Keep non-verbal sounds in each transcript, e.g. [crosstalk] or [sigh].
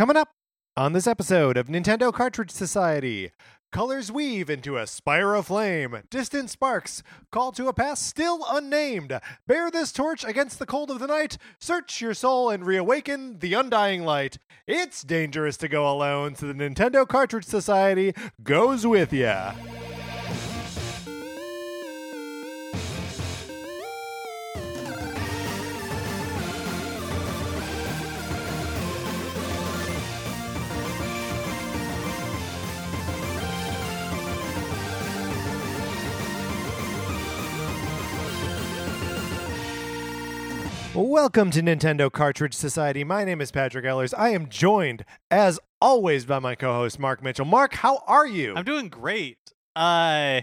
Coming up on this episode of Nintendo Cartridge Society, colors weave into a spire of flame, distant sparks call to a past still unnamed. Bear this torch against the cold of the night, search your soul and reawaken the undying light. It's dangerous to go alone, so the Nintendo Cartridge Society goes with ya. Welcome to Nintendo Cartridge Society. My name is Patrick Ellers. I am joined, as always, by my co-host Mark Mitchell. Mark, how are you? I'm doing great. Uh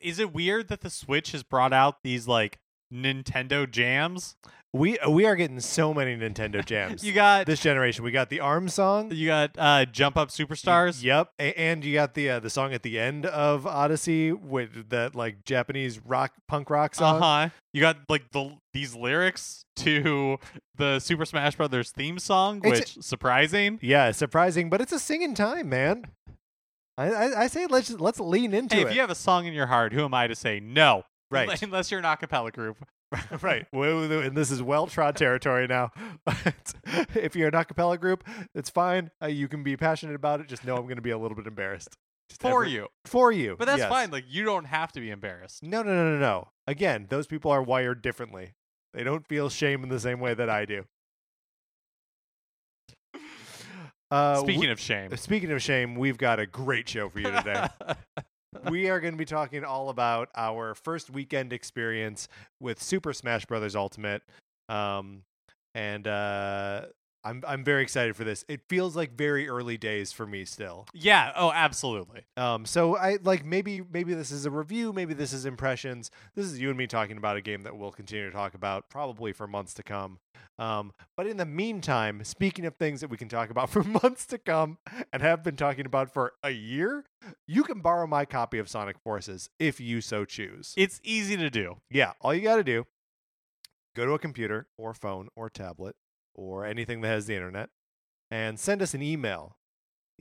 is it weird that the Switch has brought out these like Nintendo jams? We we are getting so many Nintendo jams. [laughs] You got this generation. We got the Arm song. you got uh Jump Up Superstars. Yep, A- and you got the uh, the song at the end of Odyssey with that like Japanese rock punk rock song. Uh-huh. You got like the these lyrics to the Super Smash Brothers theme song, It's- which surprising. Yeah, surprising, but it's a singing time, man. I I, I say let's let's lean into Hey, it. if you have a song in your heart, who am I to say no? Right. [laughs] Unless you're an acapella group. [laughs] right. And this is well trod territory now. [laughs] But if you're an a acapella group, it's fine. Uh, you can be passionate about it. Just know I'm going to be a little bit embarrassed. Just For every- you. For you. But that's yes. fine. Like you don't have to be embarrassed. No, no, no, no, no. Again, those people are wired differently. They don't feel shame in the same way that I do. Uh, Speaking of shame. speaking of shame, we've got a great show for you today. [laughs] we are going to be talking all about our first weekend experience with Super Smash Brothers Ultimate, um, and uh, I'm I'm very excited for this. It feels like very early days for me still. yeah, oh absolutely. Um, so I like maybe maybe this is a review, maybe this is impressions. This is you and me talking about a game that we'll continue to talk about probably for months to come. Um, but in the meantime, speaking of things that we can talk about [laughs] for months to come and have been talking about for a year, you can borrow my copy of Sonic Forces if you so choose. It's easy to do. Yeah, all you got to do go to a computer or phone or tablet or anything that has the internet and send us an email.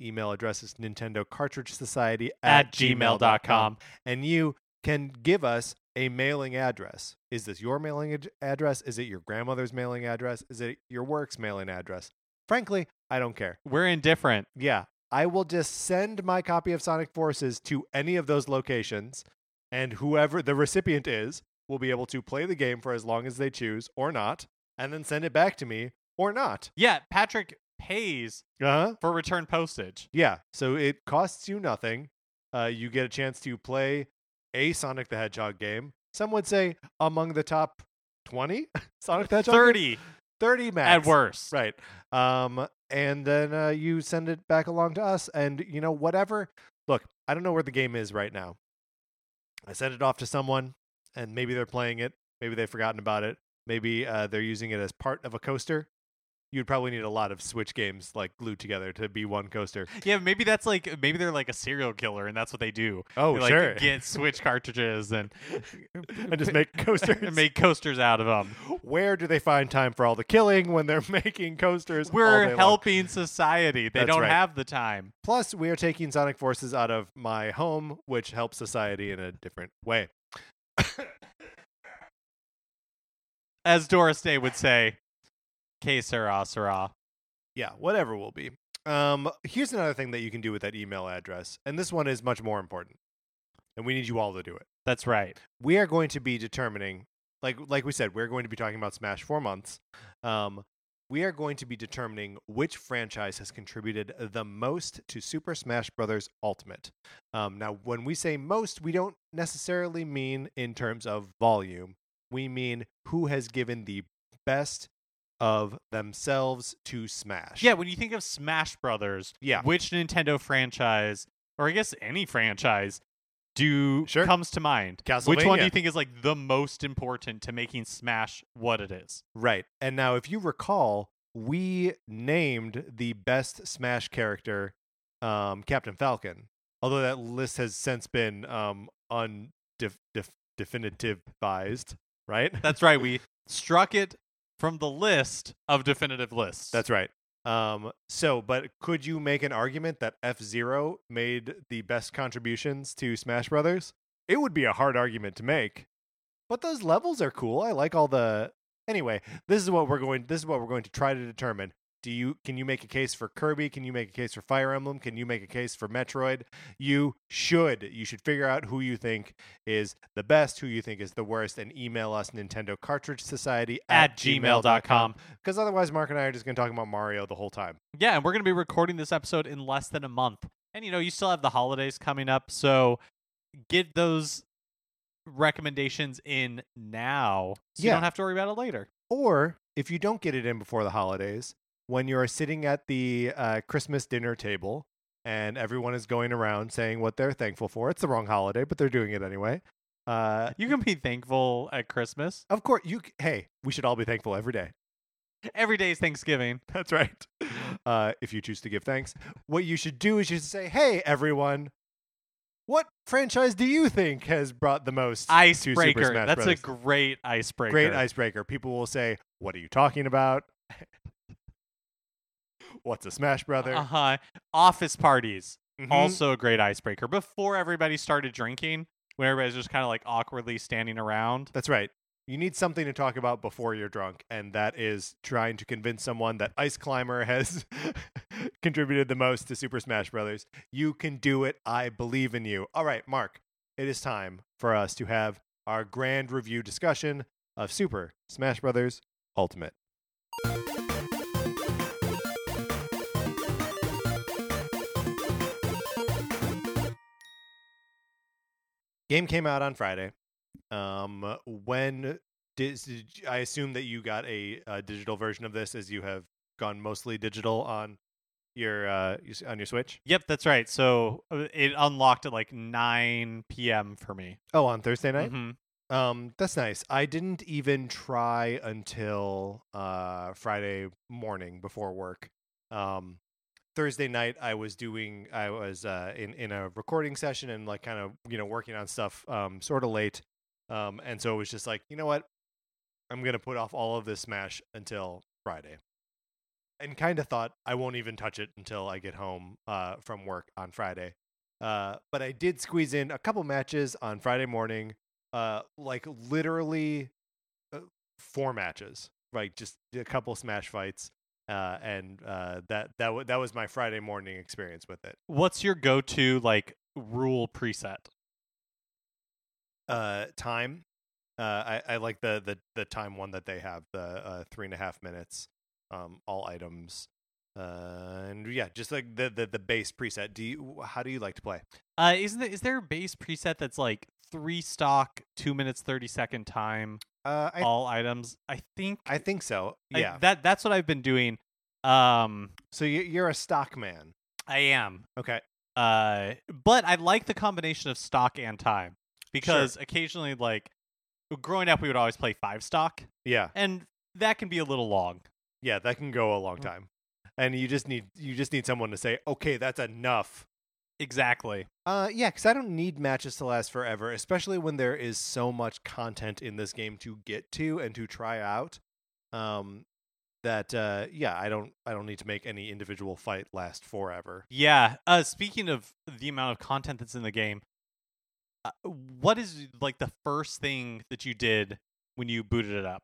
Email address is Nintendo Cartridge Society At gmail.com. And you can give us a mailing address. Is this your mailing ad- address? Is it your grandmother's mailing address? Is it your work's mailing address? Frankly, I don't care. We're indifferent. Yeah, I will just send my copy of Sonic Forces to any of those locations, and whoever the recipient is will be able to play the game for as long as they choose or not, and then send it back to me or not. Yeah, Patrick pays Uh huh. for return postage. Yeah, so it costs you nothing. Uh, you get a chance to play a Sonic the Hedgehog game. Some would say among the top 20 [laughs] Sonic the Hedgehog games? 30 30 max. at worst. Right. Um, and then uh, you send it back along to us, and you know whatever. Look, I don't know where the game is right now. I sent it off to someone, and maybe they're playing it. Maybe they've forgotten about it. Maybe uh, they're using it as part of a coaster. You'd probably need a lot of Switch games like glued together to be one coaster. Yeah, maybe that's like maybe they're like a serial killer and that's what they do. Oh, They, like, sure. Get Switch cartridges and [laughs] and just make coasters. and [laughs] make coasters out of them. Where do they find time for all the killing when they're [laughs] making coasters? We're long? helping society. They That's don't right. have the time. Plus, we are taking Sonic Forces out of my home, which helps society in a different way. As Doris Day would say, Que sera, sera. Yeah, whatever will be. Um, here's another thing that you can do with that email address, and this one is much more important, and we need you all to do it. That's right. We are going to be determining, like like we said, we're going to be talking about Smash for months. Um, we are going to be determining which franchise has contributed the most to Super Smash Bros. Ultimate. Um, now, when we say most, we don't necessarily mean in terms of volume. We mean who has given the best of themselves to Smash. Yeah, when you think of Smash Brothers, Yeah. which Nintendo franchise, or I guess any franchise, do Sure. comes to mind? Which one do you think is like the most important to making Smash what it is? Right. And now, if you recall, we named the best Smash character um, Captain Falcon, although that list has since been um, undef- def- definitivized, right? That's right. We [laughs] struck it from the list of definitive lists. That's right. Um, so, but could you make an argument that F Zero made the best contributions to Smash Brothers? It would be a hard argument to make, but those levels are cool. I like all the. Anyway, this is what we're going. This is what we're going to try to determine. Do you can you make a case for Kirby? Can you make a case for Fire Emblem? Can you make a case for Metroid? You should. You should figure out who you think is the best, who you think is the worst, and email us Nintendo Cartridge Society At gmail.com. Because otherwise, Mark and I are just going to talk about Mario the whole time. Yeah, and we're going to be recording this episode in less than a month. And you know, you still have the holidays coming up, so get those recommendations in now so you don't have to worry about it later. Or if you don't get it in before the holidays, when you're sitting at the uh, Christmas dinner table and everyone is going around saying what they're thankful for, it's the wrong holiday, but they're doing it anyway. Uh, You can be thankful at Christmas. of course, you. Hey, we should all be thankful every day. Every day is Thanksgiving. [laughs] That's right. Uh, if you choose to give thanks, what you should do is you should say, "Hey, everyone, what franchise do you think has brought the most Icebreaker. That's Brothers?" a great icebreaker. great icebreaker. People will say, "What are you talking about? [laughs] What's a Smash Brother?" Uh huh. Office parties. Mhm. Also a great icebreaker. Before everybody started drinking, when everybody's just kind of like awkwardly standing around. That's right. You need something to talk about before you're drunk, and that is trying to convince someone that Ice Climber has [laughs] contributed the most to Super Smash Brothers. You can do it. I believe in you. All right, Mark, it is time for us to have our grand review discussion of Super Smash Brothers Ultimate. Game came out on Friday. Um, when did, did I assume that you got a, a digital version of this, as you have gone mostly digital on your uh on your Switch? Yep, that's right. So uh, it unlocked at like 9 p.m. for me. Oh, on Thursday night. Mhm. Um, that's nice. I didn't even try until uh Friday morning before work. Um, Thursday night I was doing I was uh in in a recording session and like kind of you know working on stuff um sort of late. Um, and so it was just like you know what, I'm gonna put off all of this Smash until Friday. And kind of thought I won't even touch it until I get home uh from work on Friday. Uh, but I did squeeze in a couple matches on Friday morning uh like literally uh, four matches like just a couple smash fights uh and uh that that w- that was my friday morning experience with it. What's your go-to like rule preset? uh time. Uh i i like the the the time one that they have the uh three and a half minutes um all items. Uh and yeah just like the the, the base preset. Do you how do you like to play? Uh, isn't there, is there a base preset that's like three stock, two minutes thirty second time, uh i all items? I think. i think so I- yeah that that's what I've been doing. Um, so you, you're a stock man I am. okay Uh, but I like the combination of stock and time because occasionally, like growing up, we would always play five stock, yeah and that can be a little long. Yeah, that can go a Mm. long time. And you just need you just need someone to say, "Okay, that's enough." Exactly. Uh yeah, cuz I don't need matches to last forever, especially when there is so much content in this game to get to and to try out. Um that uh yeah, I don't I don't need to make any individual fight last forever. Yeah. Uh, speaking of the amount of content that's in the game, uh, what is like the first thing that you did when you booted it up?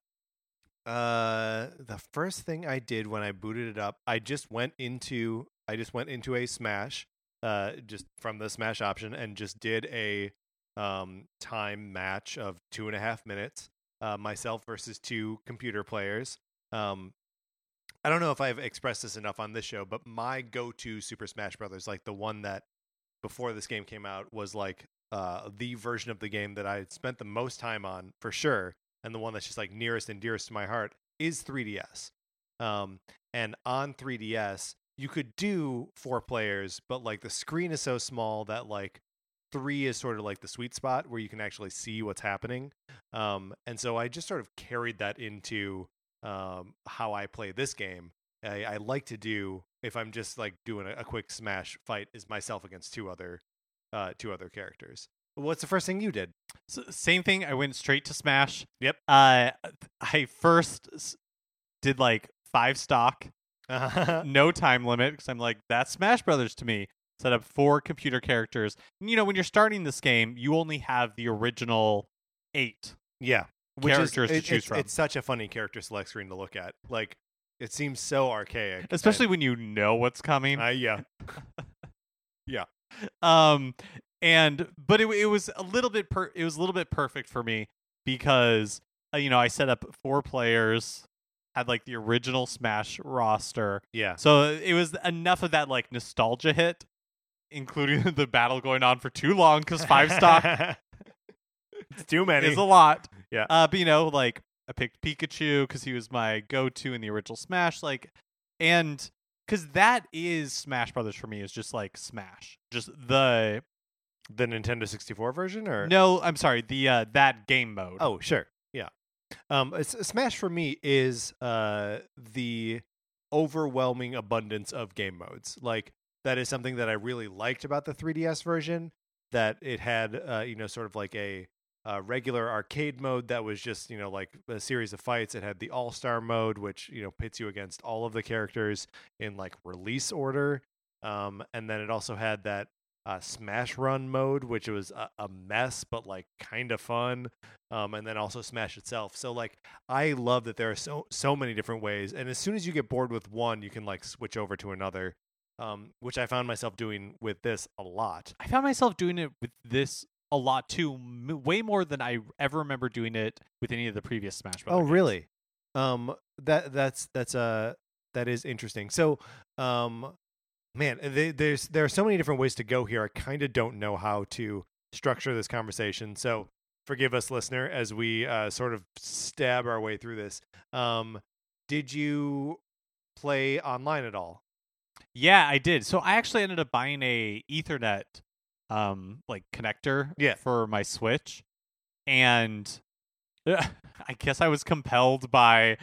Uh the first thing I did when I booted it up, I just went into I just went into a smash, uh just from the smash option and just did a um time match of two and a half minutes, uh myself versus two computer players. Um I don't know if I've expressed this enough on this show, but my go-to Super Smash Brothers, like the one that before this game came out, was like uh, the version of the game that I spent the most time on for sure, and the one that's just like nearest and dearest to my heart is 3DS. Um, and on 3DS, you could do four players, but like the screen is so small that like three is sort of like the sweet spot where you can actually see what's happening. Um, and so I just sort of carried that into um, how I play this game. I, I like to do if I'm just like doing a, a quick smash fight is myself against two other uh, two other characters. What's the first thing you did? So, same thing. I went straight to Smash. Yep. Uh, I first did like five stock, Uh, no time limit because I'm like that's Smash Brothers to me. Set up four computer characters. And, you know, when you're starting this game, you only have the original eight. yeah, which is- Characters to it- choose it's, from. It's such a funny character select screen to look at. Like, it seems so archaic, Especially when you know what's coming. And, uh, [laughs] yeah, um and but it, it was a little bit per it was a little bit perfect for me because uh, you know i set up four players had like the original smash roster yeah. so it was enough of that like nostalgia hit including [laughs] the battle going on for too long because five stock [laughs] it's too many. is a lot Yeah. uh but you know like i picked pikachu because he was my go-to in the original smash like and because that is smash brothers for me is just like smash just the the Nintendo 64 version, or No, I'm sorry. The uh, that game mode. Oh, sure. Um, Smash for me is uh the overwhelming abundance of game modes. Like that is something that I really liked about the 3DS version. That it had, uh, you know, sort of like a uh, regular arcade mode that was just, you know, like a series of fights. It had the All Star mode, which you know pits you against all of the characters in like release order. Um, and then it also had that uh, Smash Run mode, which was a, a mess but like kind of fun. Um, and then also Smash itself. So like I love that there are so so many different ways, and as soon as you get bored with one, you can like switch over to another. Um, which I found myself doing with this a lot. I found myself doing it with this a lot too, m- way more than I ever remember doing it with any of the previous Smash Brothers. Oh, games. really? Um, that that's that's uh that is interesting. So, um, man, th- there's there are so many different ways to go here. I kind of don't know how to structure this conversation. So, forgive us, listener, as we uh, sort of stab our way through this. Um, did you play online at all? Yeah, I did. So I actually ended up buying a Ethernet, um, like connector. Yeah. For my Switch, and [laughs] I guess I was compelled by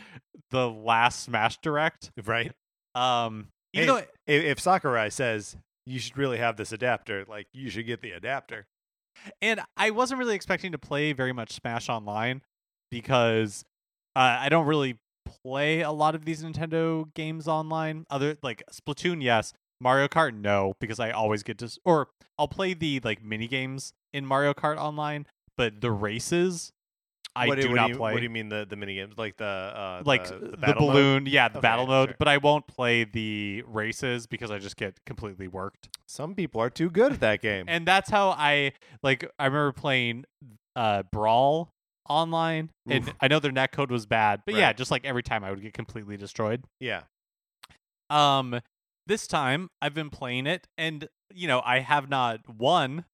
the last Smash Direct. Right. Um, even Hey, though If, if Sakurai says you should really have this adapter, like you should get the adapter. And I wasn't really expecting to play very much Smash Online because uh, I don't really play a lot of these Nintendo games online. Other like Splatoon, yes. Mario Kart, no, because I always get to, or I'll play the like mini games in Mario Kart online, but the races, I what, do what not you, play. What do you mean the the mini games like the uh like the, the, mode? balloon, yeah, the Okay, battle mode, sure. but I won't play the races because I just get completely worked. Some people are too good at that game. and that's how I like. I remember playing uh Brawl online, and I know their net code was bad, but yeah, just like every time I would get completely destroyed. yeah. Um, this time I've been playing it, and you know I have not won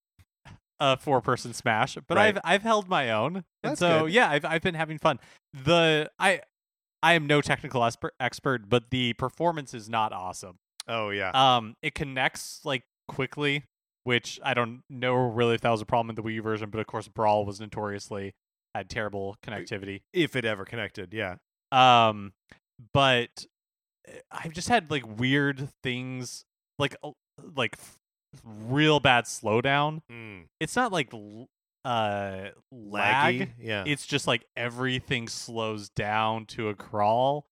a four person smash, but Right. I've I've held my own, and so good. yeah, I've I've been having fun. The I I am no technical expert, expert, but the performance is not awesome. Oh yeah. Um, it connects like quickly, which I don't know really if that was a problem in the Wii U version, but of course Brawl was notoriously had terrible connectivity. if it ever connected, yeah. Um, but uh, I've just had like weird things, like like real bad slowdown. Mm. It's not like uh lag. Laggy. Yeah. It's just like everything slows down to a crawl,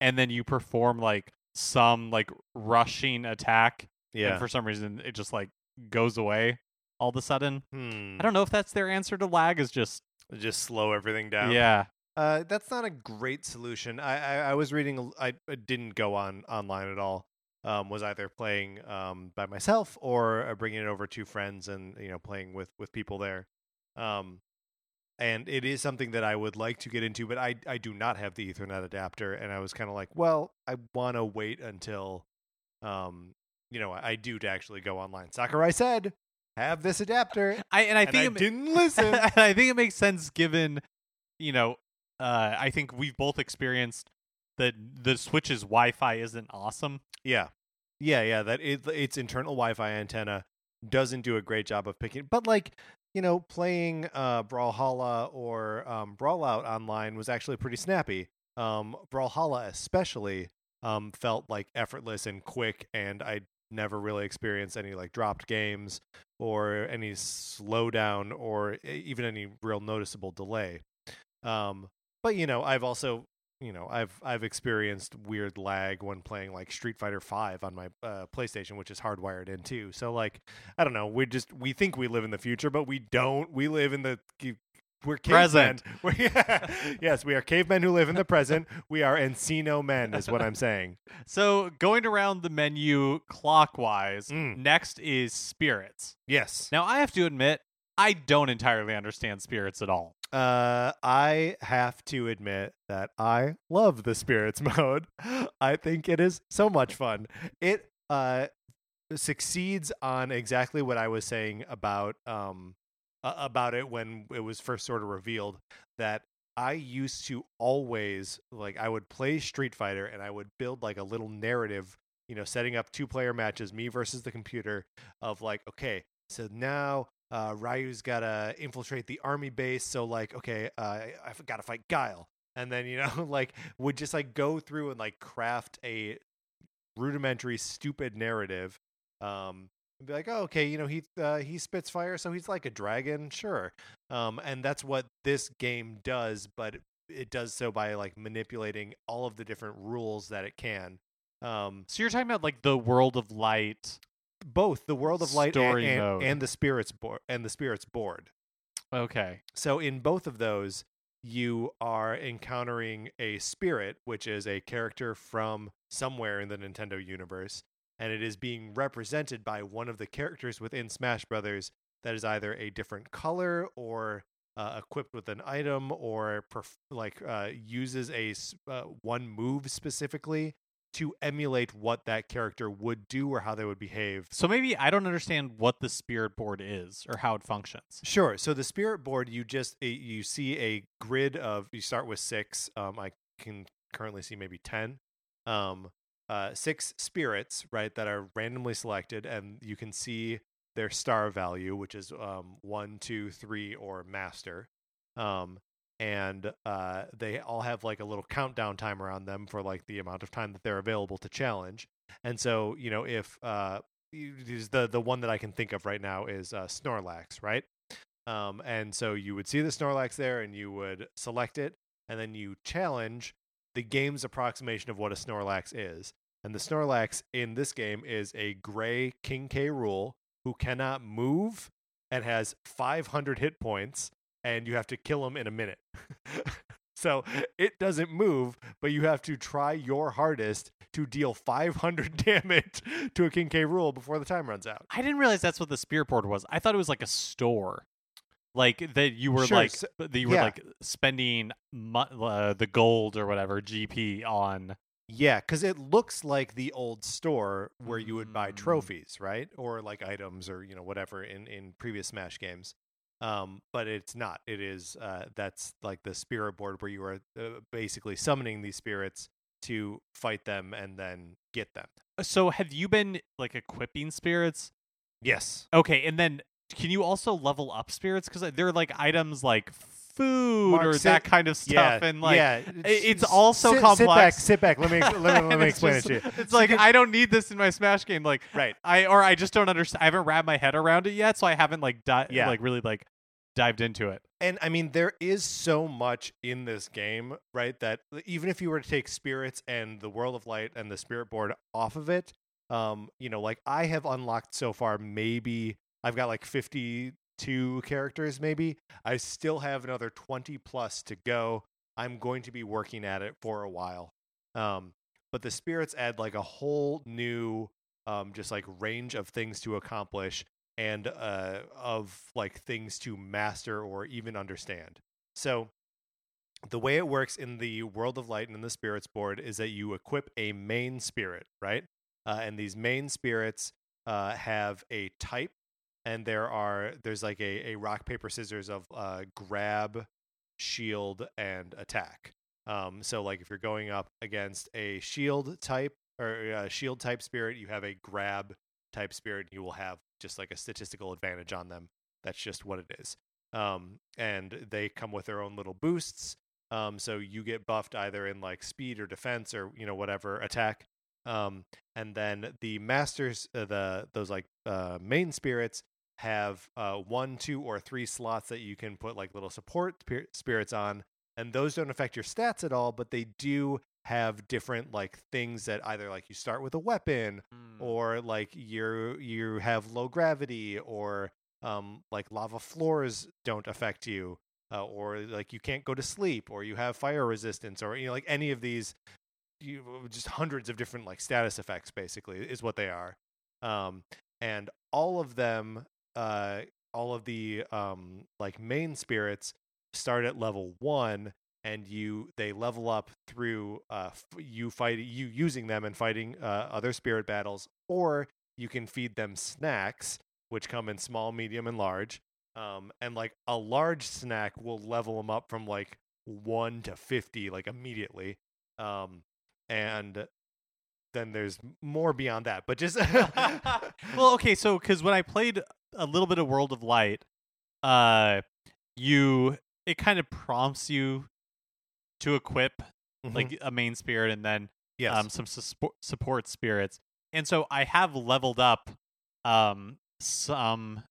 and then you perform like some like rushing attack, yeah. and for some reason it just like goes away all of a sudden. hmm. I don't know if that's their answer to lag. Is just Just slow everything down. yeah. Uh, that's not a great solution. I, I, I was reading. I didn't go on online at all. Um, was either playing um, by myself or uh, bringing it over to friends and you know playing with with people there. Um, and it is something that I would like to get into, but I I do not have the Ethernet adapter, and I was kind of like, well, I want to wait until, um, you know, I, I do to actually go online. Sakurai said, have this adapter, I and I and think I it, didn't [laughs] listen. I think it makes sense given, you know, uh, I think we've both experienced that the Switch's Wi-Fi isn't awesome. Yeah, yeah, yeah. That it, its internal Wi-Fi antenna doesn't do a great job of picking. But like you know, playing uh, Brawlhalla or um, Brawlout online was actually pretty snappy. Um, Brawlhalla especially um, felt like effortless and quick, and I never really experienced any like dropped games or any slowdown or even any real noticeable delay. Um, but you know, I've also you know I've I've experienced weird lag when playing like Street Fighter Five on my uh, PlayStation, which is hardwired in too. So like I don't know, we just we think we live in the future, but we don't. We live in the we're cavemen. Present. [laughs] We're, yes, we are cavemen who live in the present. We are Encino men, is what I'm saying. So going around the menu clockwise, Mm. next is spirits. Yes. Now I have to admit, I don't entirely understand spirits at all. Uh, I have to admit that I love the spirits [laughs] mode. I think it is so much fun. It uh succeeds on exactly what I was saying about um about it when it was first sort of revealed that I used to always like I would play Street Fighter and I would build like a little narrative, you know, setting up two player matches, me versus the computer of like, okay, so now uh, Ryu's got to infiltrate the army base. So like, okay, uh, I've got to fight Guile, and then you [laughs] know, like, would just like go through and like craft a rudimentary, stupid narrative. Um, and be like, oh, okay, you know, he uh, he spits fire, so he's like a dragon, sure. Um, and that's what this game does, but it, does so by like manipulating all of the different rules that it can. Um, So you're talking about like the world of light. Both the world of light and, and, and the spirits board and the spirits board. Okay. So in both of those, you are encountering a spirit, which is a character from somewhere in the Nintendo universe, and it is being represented by one of the characters within Smash Brothers that is either a different color or uh, equipped with an item or perf- like uh, uses a uh, one move specifically to emulate what that character would do or how they would behave So maybe I don't understand what the spirit board is or how it functions. Sure. So the spirit board, you just uh, you see a grid of you start with six. Um, I can currently see maybe ten. Um, uh, six spirits, right, that are randomly selected, and you can see their star value, which is um one, two, three, or master. Um, and uh, they all have like a little countdown timer on them for like the amount of time that they're available to challenge. And so, you know, if uh, the the one that I can think of right now is uh, Snorlax, right? Um, and so you would see the Snorlax there, and you would select it, and then you challenge the game's approximation of what a Snorlax is. And the Snorlax in this game is a gray King K. Rool who cannot move and has 500 hit points, and you have to kill him in a minute. [laughs] so it doesn't move, but you have to try your hardest to deal 500 [laughs] damage to a King K. Rool before the time runs out. I didn't realize that's what the spirit board was. I thought it was like a store. Like that you were Sure, like so- that you were yeah. like spending mu- uh, the gold or whatever GP on Yeah, because it looks like the old store where you would buy Mm. trophies, right, or like items, or you know whatever in in previous Smash games. Um, but it's not. It is uh, that's like the spirit board where you are uh, basically summoning these spirits to fight them and then get them. So have you been like equipping spirits? Yes. Okay, and then can you also level up spirits because they're like items like food Mark, or sit- that kind of stuff, yeah, and like yeah, it's also sit, Sit back. Sit back. Let me let me, let me [laughs] explain just- it to you. It's like I don't need this in my Smash game. Like right. I or I just don't understand. I haven't wrapped my head around it yet, so I haven't like di- Yeah. like really like dived into it. And I mean, there is so much in this game, right? That even if you were to take spirits and the world of light and the spirit board off of it, um, you know, like I have unlocked so far, maybe I've got like 52 characters, maybe. I still have another 20 plus to go. I'm going to be working at it for a while. Um, but the spirits add like a whole new, um, just like range of things to accomplish and uh, of like things to master or even understand. So the way it works in the world of light and in the spirits board is that you equip a main spirit, right? Uh, and these main spirits uh, have a type, and there are there's like a, a rock paper scissors of uh, grab, shield, and attack. Um, so like if you're going up against a shield type or a shield type spirit, you have a grab type spirit. You will have just like a statistical advantage on them. That's just what it is. Um, and they come with their own little boosts. Um, so you get buffed either in like speed or defense or you know whatever attack. Um, and then the masters, uh, the those like uh, main spirits have uh, one, two, or three slots that you can put like little support spirits on and those don't affect your stats at all, but they do have different like things that either like you start with a weapon Mm. or like you're you have low gravity or um like lava floors don't affect you uh, or like you can't go to sleep or you have fire resistance or you know like any of these you just hundreds of different like status effects basically is what they are um and all of them uh all of the um like main spirits start at level 1 and you they level up through uh you fight you using them and fighting uh, other spirit battles or you can feed them snacks which come in small medium and large um and like a large snack will level them up from like 1 to 50 like immediately um and then there's more beyond that but just [laughs] well, okay, so because when I played a little bit of World of Light, uh, you it kind of prompts you to equip Mhm. like a main spirit and then yes um some suspo- support spirits, and so I have leveled up um some.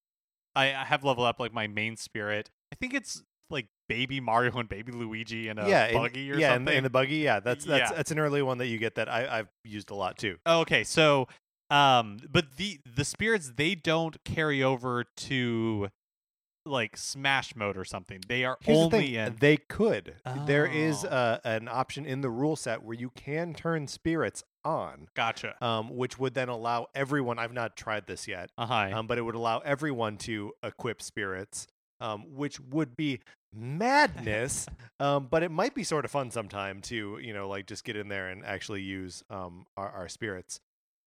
I, I have leveled up like my main spirit. I think it's like Baby Mario and Baby Luigi in a yeah, in- buggy or yeah, in- something. In, the buggy, yeah. That's that's Yeah. that's an early one that you get that I, I've used a lot too. Okay, so um but the the spirits they don't carry over to like smash mode or something. They are Here's only the in they could. There is Oh. uh, an option in the rule set where you can turn spirits on, Gotcha. um, which would then allow everyone. I've not tried this yet, Uh-huh. um, but it would allow everyone to equip spirits, um, which would be madness. [laughs] um, but it might be sort of fun sometime to you know like just get in there and actually use um, our, our spirits.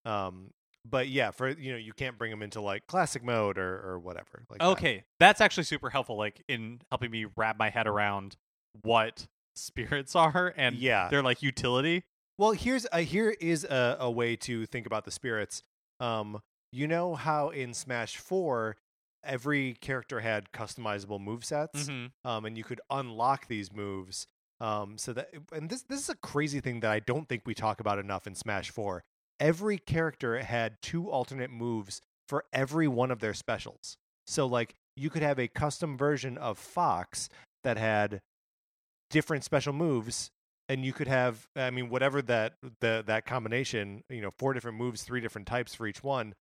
Um, but yeah, for you know you can't bring them into like classic mode or or whatever. Like that. okay, that's actually super helpful like in helping me wrap my head around what [laughs] spirits are and yeah. they're like utility. Well, here's a, here is a, a way to think about the spirits. Um, you know how in Smash Four, every character had customizable move sets, Mhm. um, and you could unlock these moves. Um, so that and this this is a crazy thing that I don't think we talk about enough in Smash Four. Every character had two alternate moves for every one of their specials. So like you could have a custom version of Fox that had different special moves and you could have i mean whatever that the that combination you know four different moves three different types for each one.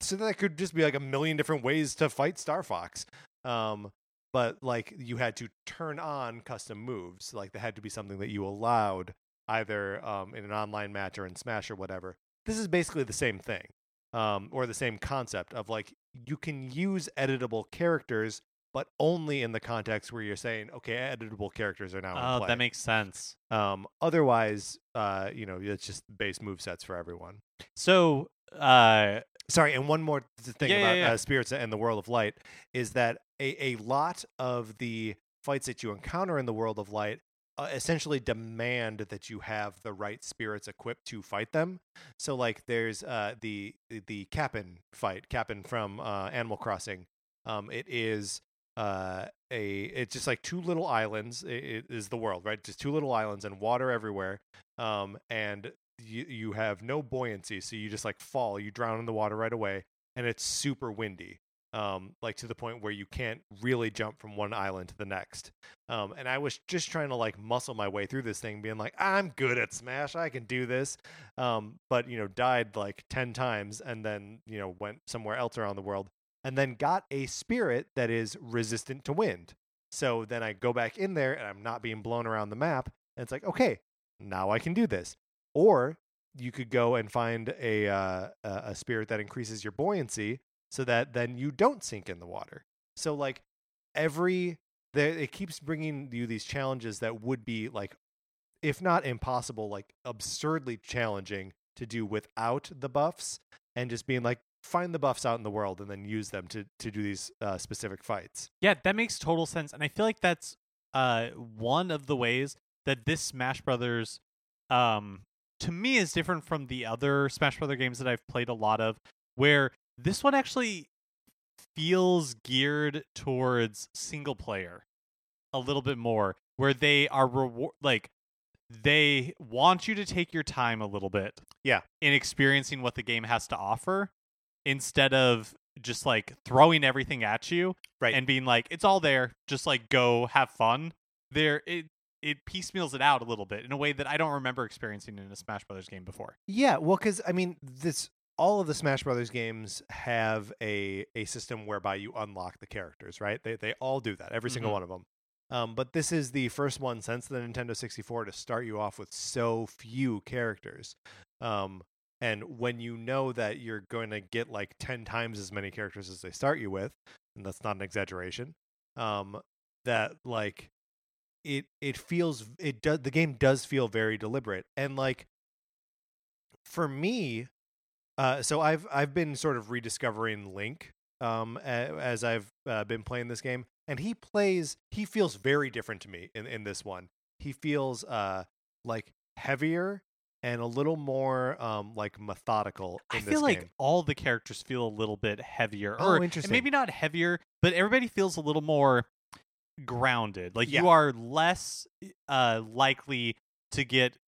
So that could just be like a million different ways to fight star fox. Um but like you had to turn on custom moves. Like that had to be something that you allowed either um in an online match or in smash or whatever this is basically the same thing um or the same concept of like you can use editable characters but only in the context where you're saying okay editable characters are now in Oh, that makes sense. um, otherwise, uh, you know, it's just base move sets for everyone. So, uh Sorry, and one more thing Yeah, yeah, about yeah. Uh, spirits and the world of light is that a, a lot of the fights that you encounter in the world of light uh, essentially demand that you have the right spirits equipped to fight them. So, like, there's uh, the the Kapp'n fight, Kapp'n from uh, Animal Crossing. Um, it is uh, a it's just like two little islands. It, it is the world, right? Just two little islands and water everywhere. Um, and you you have no buoyancy, so you just like fall. You drown in the water right away, and it's super windy. Um, like to the point where you can't really jump from one island to the next. Um, and I was just trying to like muscle my way through this thing, being like, I'm good at Smash, I can do this. Um, but you know, died like ten times, and then you know went somewhere else around the world, and then got a spirit that is resistant to wind. So then I go back in there, and I'm not being blown around the map. And it's like, okay, now I can do this. Or you could go and find a uh, a a spirit that increases your buoyancy, so that then you don't sink in the water. So like every there it keeps bringing you these challenges that would be like if not impossible like absurdly challenging to do without the buffs and just being like find the buffs out in the world and then use them to to do these uh, specific fights Yeah, that makes total sense, and I feel like that's uh one of the ways that this Smash Brothers, um, to me is different from the other Smash Brother games that I've played a lot of, where this one actually feels geared towards single player a little bit more, where they are reward like they want you to take your time a little bit, Yeah. in experiencing what the game has to offer, instead of just like throwing everything at you Right. and being like it's all there just like go have fun there it it piecemeals it out a little bit in a way that I don't remember experiencing in a Smash Brothers game before. Yeah, well, because I mean, this all of the Smash Brothers games have a a system whereby you unlock the characters, right? They they all do that, every single Mhm. one of them. Um, but this is the first one since the Nintendo 64 to start you off with so few characters. Um, and when you know that you're going to get like 10 times as many characters as they start you with, and that's not an exaggeration, um, that like it it feels it does the game does feel very deliberate and like for me uh so i've i've been sort of rediscovering link um as i've uh, been playing this game and he plays he feels very different to me in in this one he feels uh like heavier and a little more um like methodical in I feel like game. all the characters feel a little bit heavier. Oh, or interesting. maybe not heavier, but everybody feels a little more grounded. Like you are less uh likely to get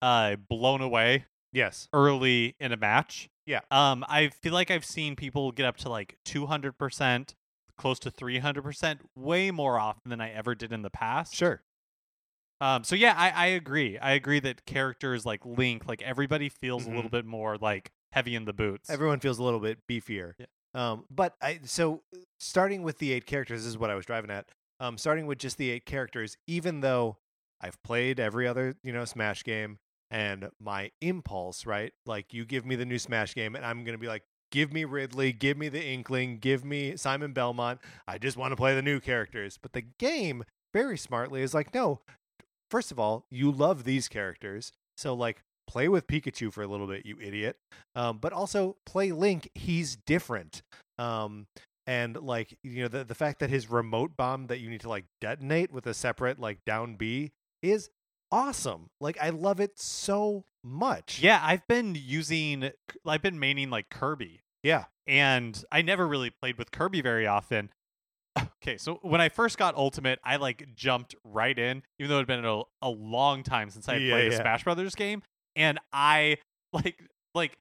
uh blown away yes early in a match. Yeah. Um I feel like I've seen people get up to like 200%, close to 300% way more often than I ever did in the past. sure Um, so yeah, I, I agree. I agree that characters like Link, like everybody feels a Mhm. little bit more like heavy in the boots. everyone feels a little bit beefier. Yeah. Um, but I so starting with the eight characters this is what I was driving at. Um, starting with just the eight characters, even though I've played every other you know Smash game, and my impulse, right? Like you give me the new Smash game, and I'm gonna be like, give me Ridley, give me the Inkling, give me Simon Belmont. I just want to play the new characters. But the game very smartly is like, no. First of all, you love these characters, so like play with Pikachu for a little bit, you idiot. Um, but also play Link. He's different. Um, and like you know the the fact that his remote bomb that you need to like detonate with a separate like down B is awesome. Like I love it so much. Yeah, I've been using, I've been maining like Kirby, Yeah. and I never really played with Kirby very often. Okay, so when I first got Ultimate, I like jumped right in, even though it had been a, a long time since I had Yeah, played a. Smash Brothers game, and I like like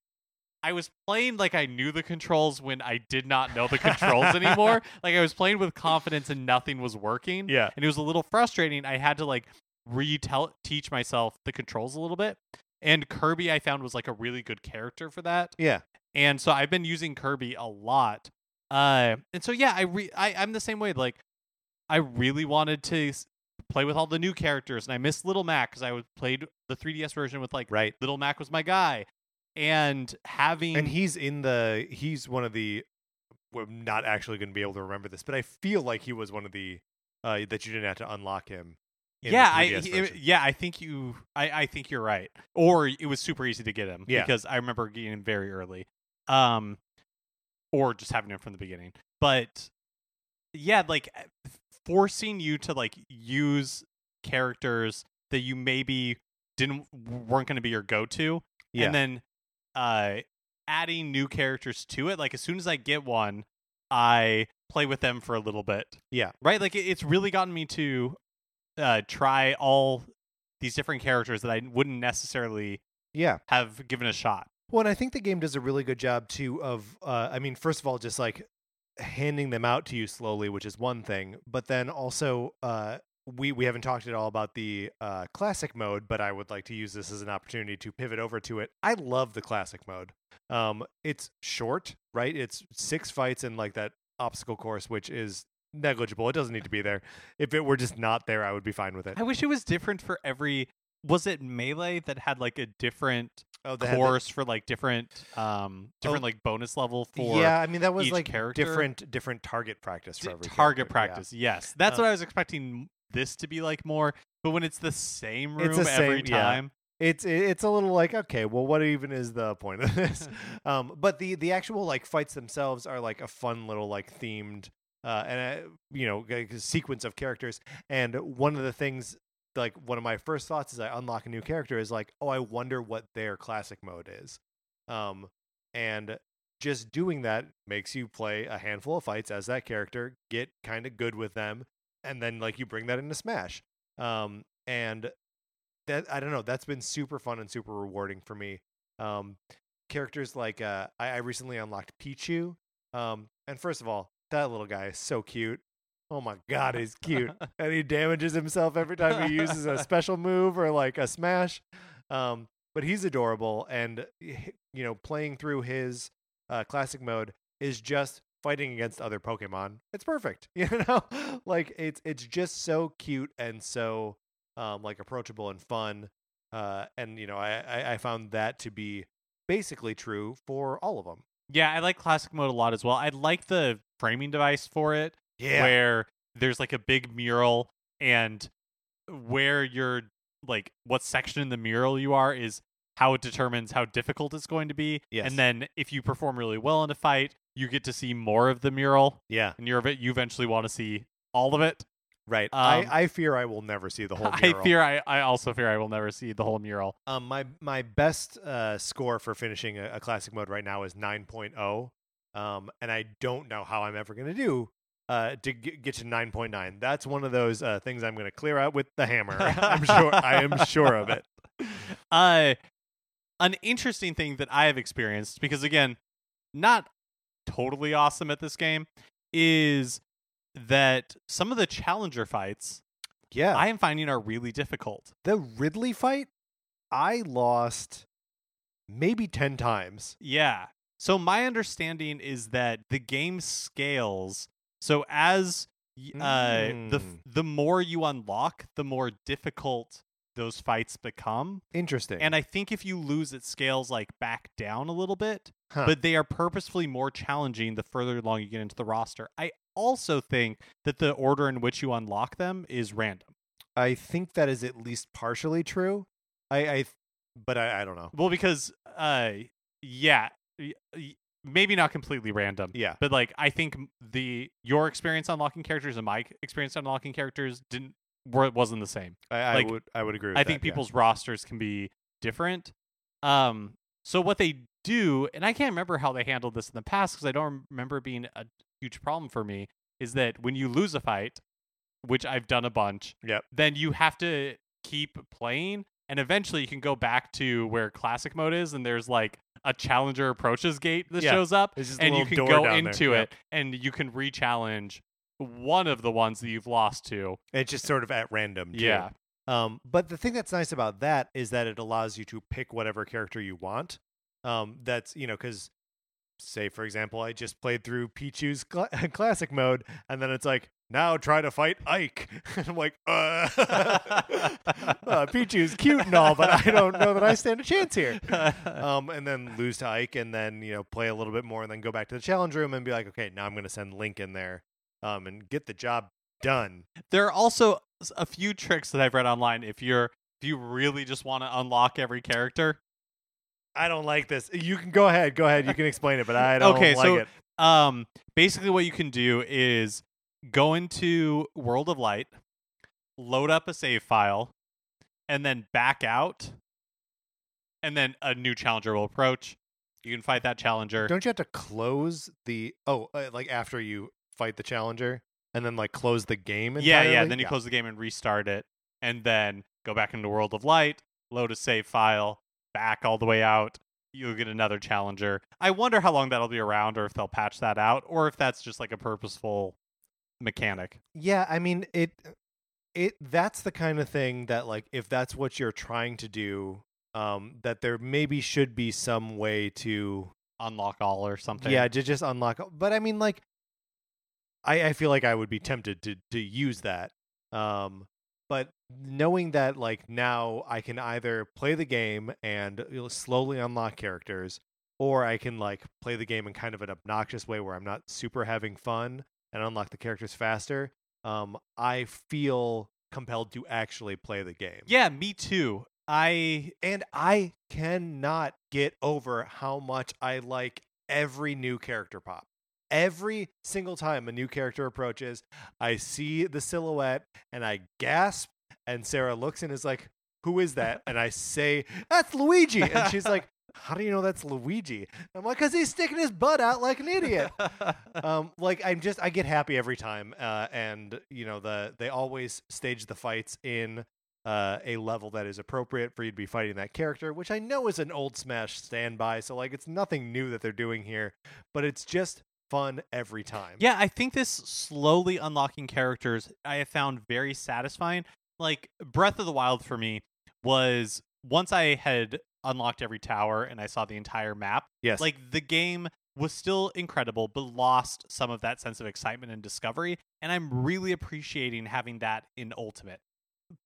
I was playing like I knew the controls when I did not know the controls anymore. [laughs] Like I was playing with confidence and nothing was working. Yeah. and it was a little frustrating. I had to like retell teach myself the controls a little bit. And Kirby I found was like a really good character for that. Yeah. And so I've been using Kirby a lot. Uh and so yeah, I re- I I'm the same way like I really wanted to s- play with all the new characters and I missed Little Mac cuz I was played the 3DS version with like Right. Little Mac was my guy. And having And he's in the he's one of the we're not actually going to be able to remember this, but I feel like he was one of the uh that you didn't have to unlock him. Yeah, I 3DS he- version. yeah, I think you I, I think you're right. Or it was super easy to get him Yeah. because I remember getting him very early. Um or just having him from the beginning. But yeah, like uh, forcing you to like use characters that you maybe didn't weren't going to be your go-to yeah. and then uh adding new characters to it like as soon as I get one I play with them for a little bit yeah. right like it, it's really gotten me to uh try all these different characters that i wouldn't necessarily Yeah. have given a shot Well, and I think the game does a really good job too of uh I mean, first of all, just like handing them out to you slowly, which is one thing, but then also uh we we haven't talked at all about the uh classic mode, but I would like to use this as an opportunity to pivot over to it. I love the classic mode. Um it's short, right? It's six fights in like that obstacle course which is negligible. It doesn't need to be there. If it were just not there, I would be fine with it. i wish it was different for every was it melee that had like a different Oh, course for like different um different Oh, like bonus level for yeah, I mean that was like character? different different target practice for every target character, yeah. practice yes that's Uh, what i was expecting this to be like more but when it's the same room It's the every same- yeah. time it's it's a little like okay well what even is the point of [laughs] this um but the the actual like fights themselves are like a fun little like themed uh and uh, you know g- sequence of characters and one of the things like one of my first thoughts as i unlock a new character is like oh i wonder what their classic mode is um and just doing that makes you play a handful of fights as that character get kind of good with them and then like you bring that into smash um and that I don't know. That's been super fun and super rewarding for me. Um, characters like uh, I, I recently unlocked Pichu. Um, and first of all, that little guy is so cute. Oh my god, he's cute, [laughs] and he damages himself every time he uses a special move or like a smash. Um, but he's adorable, and you know, playing through his uh, classic mode is just fighting against other Pokemon. It's perfect, [laughs] you know. like it's it's just so cute and so um, like approachable and fun. Uh, and you know, I, I I found that to be basically true for all of them. Yeah, I like classic mode a lot as well. I like the framing device for it, where there's like a big mural, and where you're like what section in the mural you are is how it determines how difficult it's going to be. Yes. And then if you perform really well in a fight, you get to see more of the mural, yeah, and you're you eventually want to see all of it. Right. Um, I I fear I will never see the whole. [laughs] I fear I, I also fear I will never see the whole mural. Um, my my best uh, score for finishing a, a classic mode right now is 9.0. Um, and I don't know how I'm ever going to do uh, to g- get to 9.9. That's one of those uh, things I'm going to clear out with the hammer. [laughs] I'm sure. I am sure of it. [laughs] Uh, an interesting thing that I have experienced because again, not totally awesome at this game is that some of the challenger fights Yeah. I am finding are really difficult. the Ridley fight, I lost maybe 10 times. Yeah. So my understanding is that the game scales. So as uh the Mm. the more you unlock, the more difficult those fights become. Interesting. And I think if you lose it scales like back down a little bit, Huh. but they are purposefully more challenging the further along you get into the roster. I also think that the order in which you unlock them is random. I think that is at least partially true. I, I but I, I don't know. Well, because uh yeah, maybe not completely random. Yeah. But like I think the your experience unlocking characters and my experience unlocking characters didn't were, wasn't the same. I, I Like, would I would agree with I that, think yeah. people's rosters can be different. Um, so what they do, and I can't remember how they handled this in the past because I don't remember being a huge problem for me, is that when you lose a fight, which I've done a bunch, Yep. then you have to keep playing, and eventually you can go back to where classic mode is, and there's like a challenger approaches gate that Yeah. shows up, It's just a and you can go into Yep. it, and you can re-challenge one of the ones that you've lost to. It's just sort of at random. Too. Yeah. Um, but the thing that's nice about that is that it allows you to pick whatever character you want. Um, that's you know because say for example, I just played through Pichu's cla [laughs] classic mode, and then it's like now try to fight Ike. [laughs] and I'm like, uh, [laughs] uh, Pichu's cute and all, but I don't know that I stand a chance here. Um, and then lose to Ike, and then you know play a little bit more, and then go back to the challenge room and be like, okay, now I'm going to send Link in there, um, and get the job done. There are also a few tricks that I've read online. If you're if you really just want to unlock every character, I don't like this. You can go ahead. Go ahead. You can explain it, but I don't Okay, like so- it. um, basically what you can do is go into World of Light, load up a save file, and then back out, and then a new challenger will approach. You can fight that challenger. Don't you have to close the oh uh, like after you fight the challenger and then like close the game? yeah, yeah. Then you close the game and restart it, and then go back into World of Light, load a save file, back all the way out. You'll get another challenger. I wonder how long that'll be around, or if they'll patch that out, or if that's just like a purposeful mechanic. Yeah, I mean it. It that's the kind of thing that like if that's what you're trying to do, um, that there maybe should be some way to Unlock all or something. yeah to just unlock. But I mean like, I I feel like I would be tempted to to use that. Um, but knowing that like now I can either play the game and slowly unlock characters, or I can like play the game in kind of an obnoxious way where I'm not super having fun and unlock the characters faster. Um, I feel compelled to actually play the game. Yeah, me too. I And I cannot get over how much I like every new character pop. Every single time a new character approaches, I see the silhouette and I gasp. And Sarah looks and is like, Who is that? And I say, That's Luigi. And she's like, [laughs] How do you know that's Luigi? I'm like, Because he's sticking his butt out like an idiot. [laughs] um, like I'm just I get happy every time, uh, and you know the they always stage the fights in uh, a level that is appropriate for you to be fighting that character, which I know is an old Smash standby. So like it's nothing new that they're doing here, but it's just fun every time. Yeah, I think this slowly unlocking characters I have found very satisfying. Like Breath of the Wild for me was once I had unlocked every tower and I saw the entire map, Yes. like the game was still incredible but lost some of that sense of excitement and discovery and I'm really appreciating having that in Ultimate.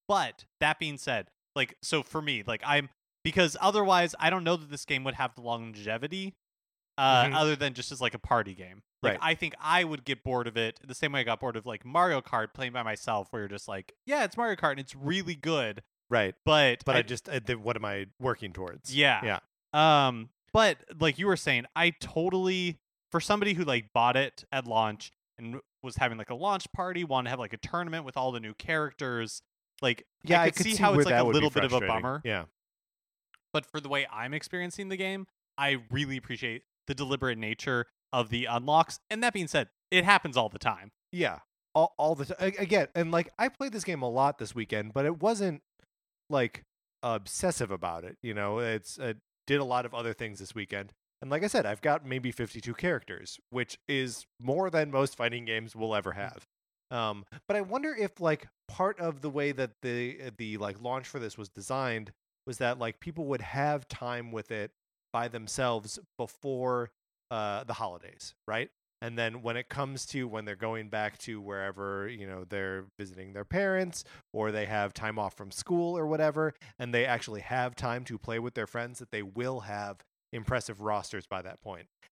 But that being said, like so for me, like I'm because otherwise I don't know that this game would have the longevity uh, Mhm. other than just as like a party game. Like Right. I think I would get bored of it the same way I got bored of like Mario Kart playing by myself, where you're just like, yeah, it's Mario Kart and it's really good, right. but But I, just uh, th- what am I working towards? yeah, Yeah. Um, but like you were saying, I totally for somebody who like bought it at launch and was having like a launch party, wanted to have like a tournament with all the new characters. Like, Yeah, I could, see, how it's like a little bit of a bummer. Yeah. But for the way I'm experiencing the game, I really appreciate the deliberate nature of the unlocks. And that being said, it happens all the time. Yeah, all, all the time. Again, and like I played this game a lot this weekend, but it wasn't like obsessive about it. You know, it's uh, did a lot of other things this weekend, and like I said, I've got maybe fifty-two characters, which is more than most fighting games will ever have. Um, but I wonder if like part of the way that the the like launch for this was designed was that like people would have time with it by themselves before uh, the holidays, right? And then when it comes to when they're going back to wherever, you know, they're visiting their parents or they have time off from school or whatever, and they actually have time to play with their friends, that they will have impressive rosters by that.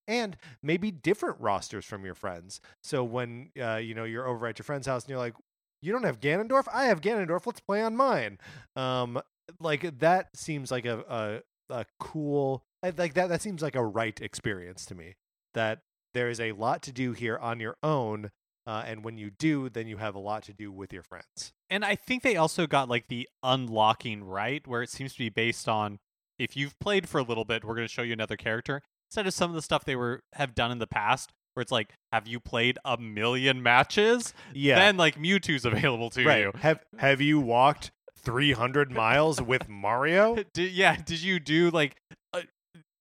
And maybe different rosters from your friends. So when, uh, you know, you're over at your friend's house and you're like, you don't have Ganondorf? I have Ganondorf. Let's play on mine. Um, like that seems like a, a, cool, like that, that seems like a right experience to me. That there is a lot to do here on your own. Uh, and when you do, then you have a lot to do with your friends. And I think they also got like the unlocking right, where it seems to be based on if you've played for a little bit, we're going to show you another character instead of some of the stuff they were have done in the past, where it's like, have you played a million matches? Yeah. Then like Mewtwo's [laughs] available to right. you. Have Have you walked 300 miles with Mario? [laughs] Did, yeah, did you do like uh,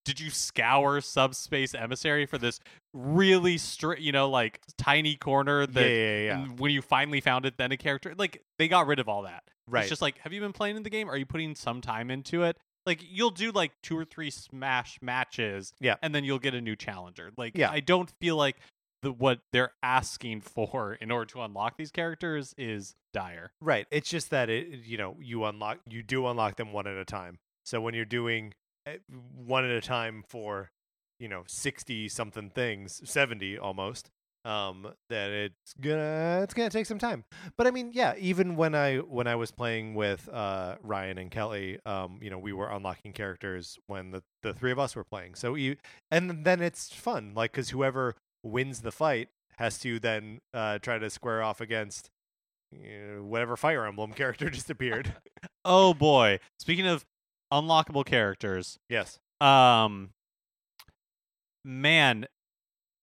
did you scour subspace emissary for this really stri- you know like tiny corner Yeah, that yeah, yeah. and when you finally found it then a character like they got rid of all that Right. it's just like have you been playing in the game are you putting some time into it like you'll do like two or three smash matches Yeah. and then you'll get a new challenger like Yeah. i don't feel like the what they're asking for in order to unlock these characters is dire Right. It's just that it you know, you unlock you do unlock them one at a time. So when you're doing eh, one at a time for, you know, 60 something things, 70 almost, um that it's gonna it's to take some time. But I mean, yeah, even when I when I was playing with uh Ryan and Kelly, um you know, we were unlocking characters when the the three of us were playing. So you and then it's fun like cuz whoever wins the fight has to then uh try to square off against you know, whatever Fire Emblem [laughs] character just appeared. oh boy speaking of unlockable characters yes. Um, man,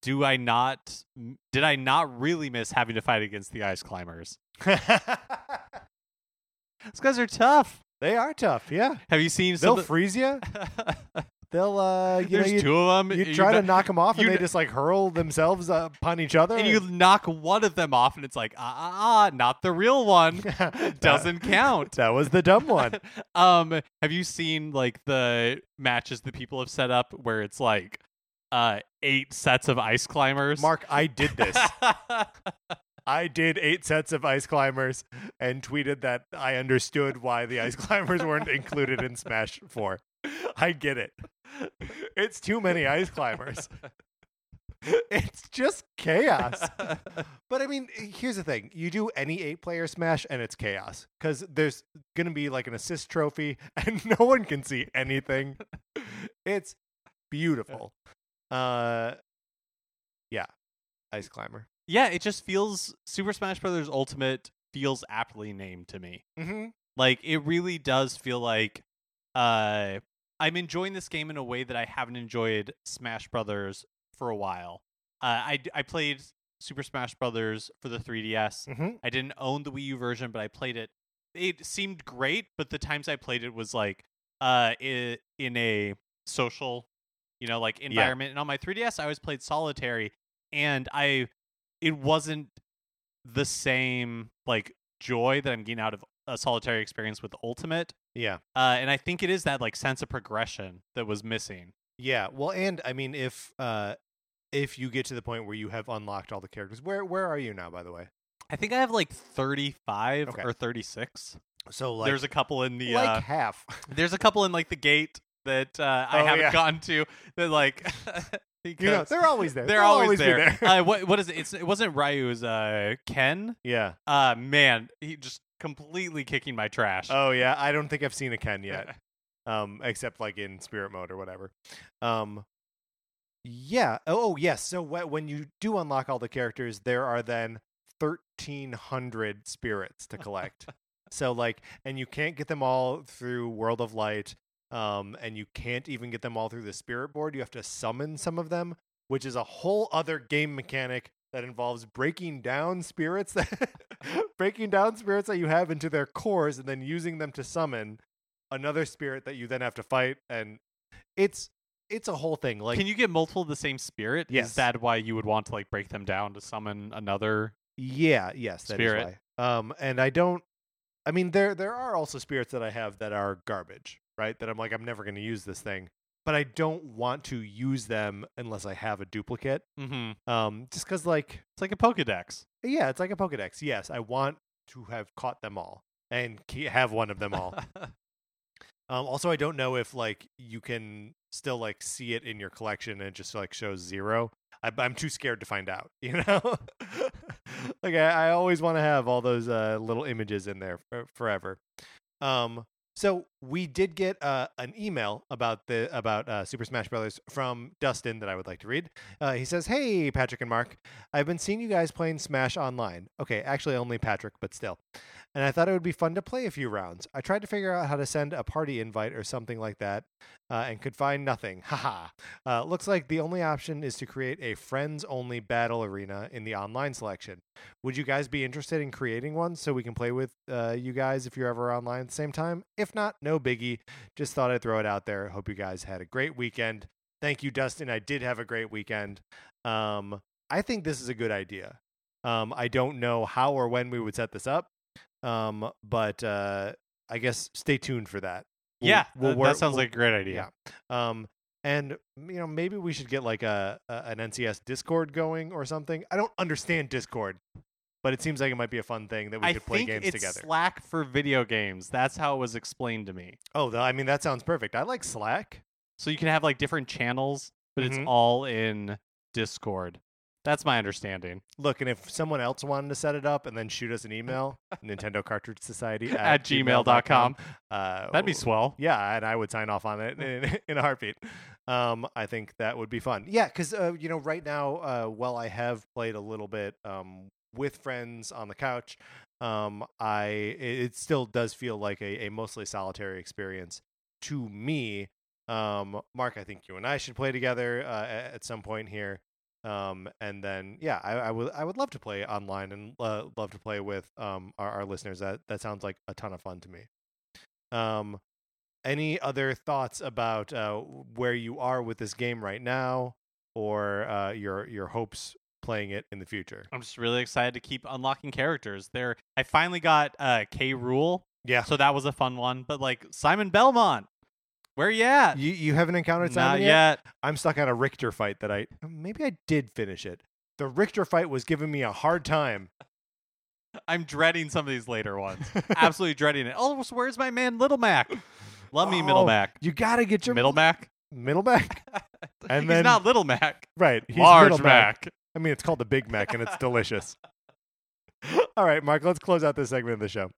do I not? Did I not really miss having to fight against the ice climbers? [laughs] Those guys are tough. they are tough. Yeah. Have you seen They'll freeze you. [laughs] They'll uh you There's know you, two of them. you try to knock them off and they just like hurl themselves upon each other. and you knock one of them off, and it's like, ah, ah, ah not the real one. [laughs] [laughs] Doesn't count. That was the dumb one. [laughs] um, have you seen like the matches that people have set up where it's like uh eight sets of ice climbers? Mark, I did this. I did eight sets of ice climbers and tweeted that I understood why the ice climbers weren't included in Smash 4. [laughs] I get it. It's too many ice climbers. [laughs] It's just chaos. [laughs] But I mean, here's the thing: you do any eight-player Smash, and it's chaos because there's gonna be like an assist trophy, and no one can see anything. It's beautiful. Uh, yeah, ice climber. yeah, it just feels Super Smash Brothers Ultimate feels aptly named to me. Mm-hmm. Like it really does feel like uh I'm enjoying this game in a way that I haven't enjoyed Smash Brothers for a while. Uh, I I played Super Smash Brothers for the 3DS. Mm-hmm. I didn't own the Wii U version, but I played it. It seemed great, but the times I played it was like uh i- in a social, you know, like environment. And on my 3DS, I always played solitary, and I it wasn't the same like joy that I'm getting out of a solitary experience with Ultimate. Yeah. Uh, and I think it is that like sense of progression that was missing. Yeah. Well, and I mean, if uh, if you get to the point where you have unlocked all the characters, where where are you now? By the way. I think I have like 35 Okay. or 36. So like there's a couple in the like uh, half. there's a couple in like the gate that uh, I Oh, haven't yeah. gotten to that like because [laughs] you know, they're always there. they're They'll always be there. uh, what [laughs] what is it? It's it wasn't Ryu, it was uh Ken. yeah. Uh man, he just completely kicking my trash. Oh yeah. I don't think I've seen a Ken yet. [laughs] um, except like in spirit mode or whatever. Um, yeah. Oh, oh yes. So wh- when you do unlock all the characters, there are then thirteen hundred spirits to collect. [laughs] so like, and you can't get them all through World of Light. Um, and you can't even get them all through the spirit board. You have to summon some of them, which is a whole other game mechanic that involves breaking down spirits that [laughs] breaking down spirits that you have into their cores and then using them to summon another spirit that you then have to fight and it's it's a whole thing like Can you get multiple of the same spirit? Yes. Is that why you would want to like break them down to summon another? yeah yes that is Spirit. why um and i don't i mean there there are also spirits that i have that are garbage right that i'm like i'm never going to use this thing but i don't want to use them unless i have a duplicate Mm-hmm. um just because like It's like a Pokedex. yeah it's like a pokedex yes i want to have caught them all and have one of them all [laughs] Um, also, I don't know if like you can still like see it in your collection and it just like shows zero. I, I'm too scared to find out. [laughs] You know, like I, I always want to have all those uh, little images in there for, forever. Um, so we did get uh, an email about the about uh, Super Smash Brothers from Dustin that I would like to read. Uh, he says, "Hey Patrick and Mark, I've been seeing you guys playing Smash online. Okay, actually only Patrick, but still. And I thought it would be fun to play a few rounds. I tried to figure out how to send a party invite or something like that, uh, and could find nothing. [laughs] Haha. Uh, looks like the only option is to create a friends only battle arena in the online selection. Would you guys be interested in creating one so we can play with uh, you guys if you're ever online at the same time? If not, no biggie. Just thought I'd throw it out there. Hope you guys had a great weekend. Thank you, Dustin. I did have a great weekend. Um, I think this is a good idea. Um, I don't know how or when we would set this up, um, but uh, I guess stay tuned for that. We'll- yeah, we'll that- work- that sounds like a great idea. um, and you know maybe we should get like a, a an NCS Discord going or something. I don't understand Discord, but it seems like it might be a fun thing that we I could play think games it's together. Slack for video games. That's how it was explained to me. oh, I mean that sounds perfect. I like Slack. So you can have like different channels, but Mhm. it's all in Discord. That's my understanding. Look, and if someone else wanted to set it up and then shoot us an email, Nintendo Cartridge Society [laughs] at, At gmail.com. Uh, That'd be swell. Yeah, and I would sign off on it in, [laughs] in a heartbeat. Um, I think that would be fun. Yeah, because uh, you know, right now, uh, while I have played a little bit um, with friends on the couch, um, I it, it still does feel like a, a mostly solitary experience to me. Um, Mark, I think you and I should play together uh, at some point here. Um, and then yeah, I, I would I would love to play online and uh, love to play with um our, our listeners. That that sounds like a ton of fun to me. Um, any other thoughts about uh, where you are with this game right now, or uh, your your hopes playing it in the future? I'm just really excited to keep unlocking characters. There, I finally got uh, K. Rool, Yeah, so that was a fun one. But like Simon Belmont, where you at? you you haven't encountered Simon Not yet? I'm stuck on a Richter fight that I maybe I did finish it. The Richter fight was giving me a hard time. I'm dreading some of these later ones. [laughs] Absolutely dreading it. Oh, so where's my man Little Mac? Love me, Middle Oh, Mac. You gotta get your Middle Mac. middle Mac. [laughs] And he's then- not Little Mac. Right, he's Large Middle Mac. I mean, it's called the Big Mac, and it's delicious. [laughs] All right, Mark, let's close out this segment of the show.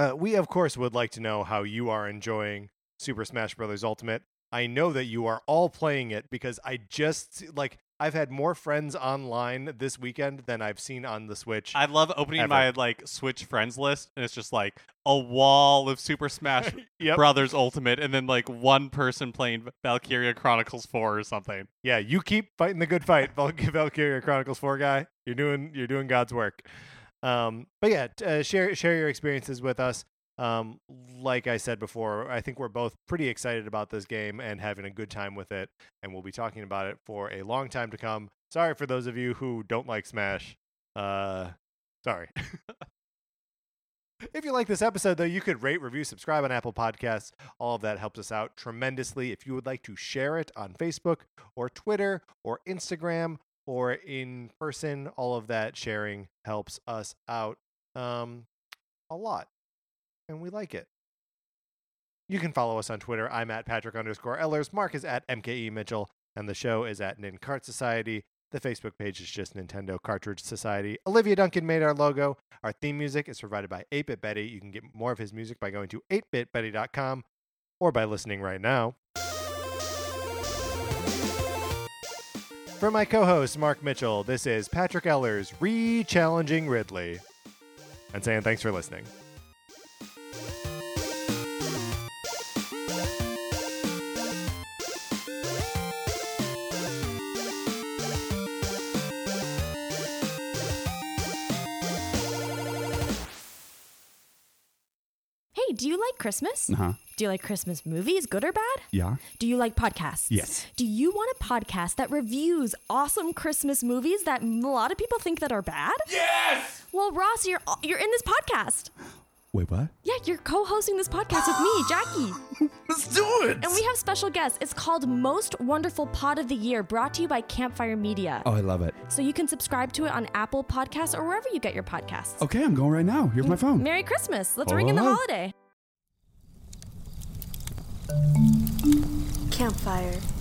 Uh, we, of course, would like to know how you are enjoying Super Smash Bros. Ultimate. I know that you are all playing it because I just like I've had more friends online this weekend than I've seen on the Switch. I love opening Ever. my like Switch friends list, and it's just like a wall of Super Smash [laughs] yep. Brothers Ultimate, and then like one person playing Valkyria Chronicles Four or something. Yeah, you keep fighting the good fight, [laughs] Valkyria Chronicles Four guy. You're doing you're doing God's work. Um, but yeah, uh, share share your experiences with us. Um, like I said before, I think we're both pretty excited about this game and having a good time with it, and we'll be talking about it for a long time to come. Sorry for those of you who don't like Smash. Uh, sorry. [laughs] If you like this episode, though, you could rate, review, subscribe on Apple Podcasts. All of that helps us out tremendously. If you would like to share it on Facebook or Twitter or Instagram or in person, all of that sharing helps us out um, a lot. And we like it. You can follow us on Twitter. I'm at Patrick underscore Ellers. Mark is at MKE Mitchell. And the show is at Nin Cart Society. The Facebook page is just Nintendo Cartridge Society. Olivia Duncan made our logo. Our theme music is provided by 8-Bit Betty. You can get more of his music by going to 8bitbetty.com or by listening right now. For my co-host Mark Mitchell, this is Patrick Ellers re-challenging Ridley and saying thanks for listening. Hey, do you like Christmas? Uh huh. Do you like Christmas movies, good or bad? Yeah. Do you like podcasts? Yes. Do you want a podcast that reviews awesome Christmas movies that a lot of people think that are bad? Yes. Well, Ross, you're you're in this podcast. Wait, what? Yeah, you're co-hosting this podcast with me, Jackie. [laughs] Let's do it. And we have special guests. It's called Most Wonderful Pod of the Year, brought to you by Campfire Media. Oh, I love it. So you can subscribe to it on Apple Podcasts or wherever you get your podcasts. Okay, I'm going right now. Here's my phone. Merry Christmas. Let's ring in the Oh. holiday. Campfire.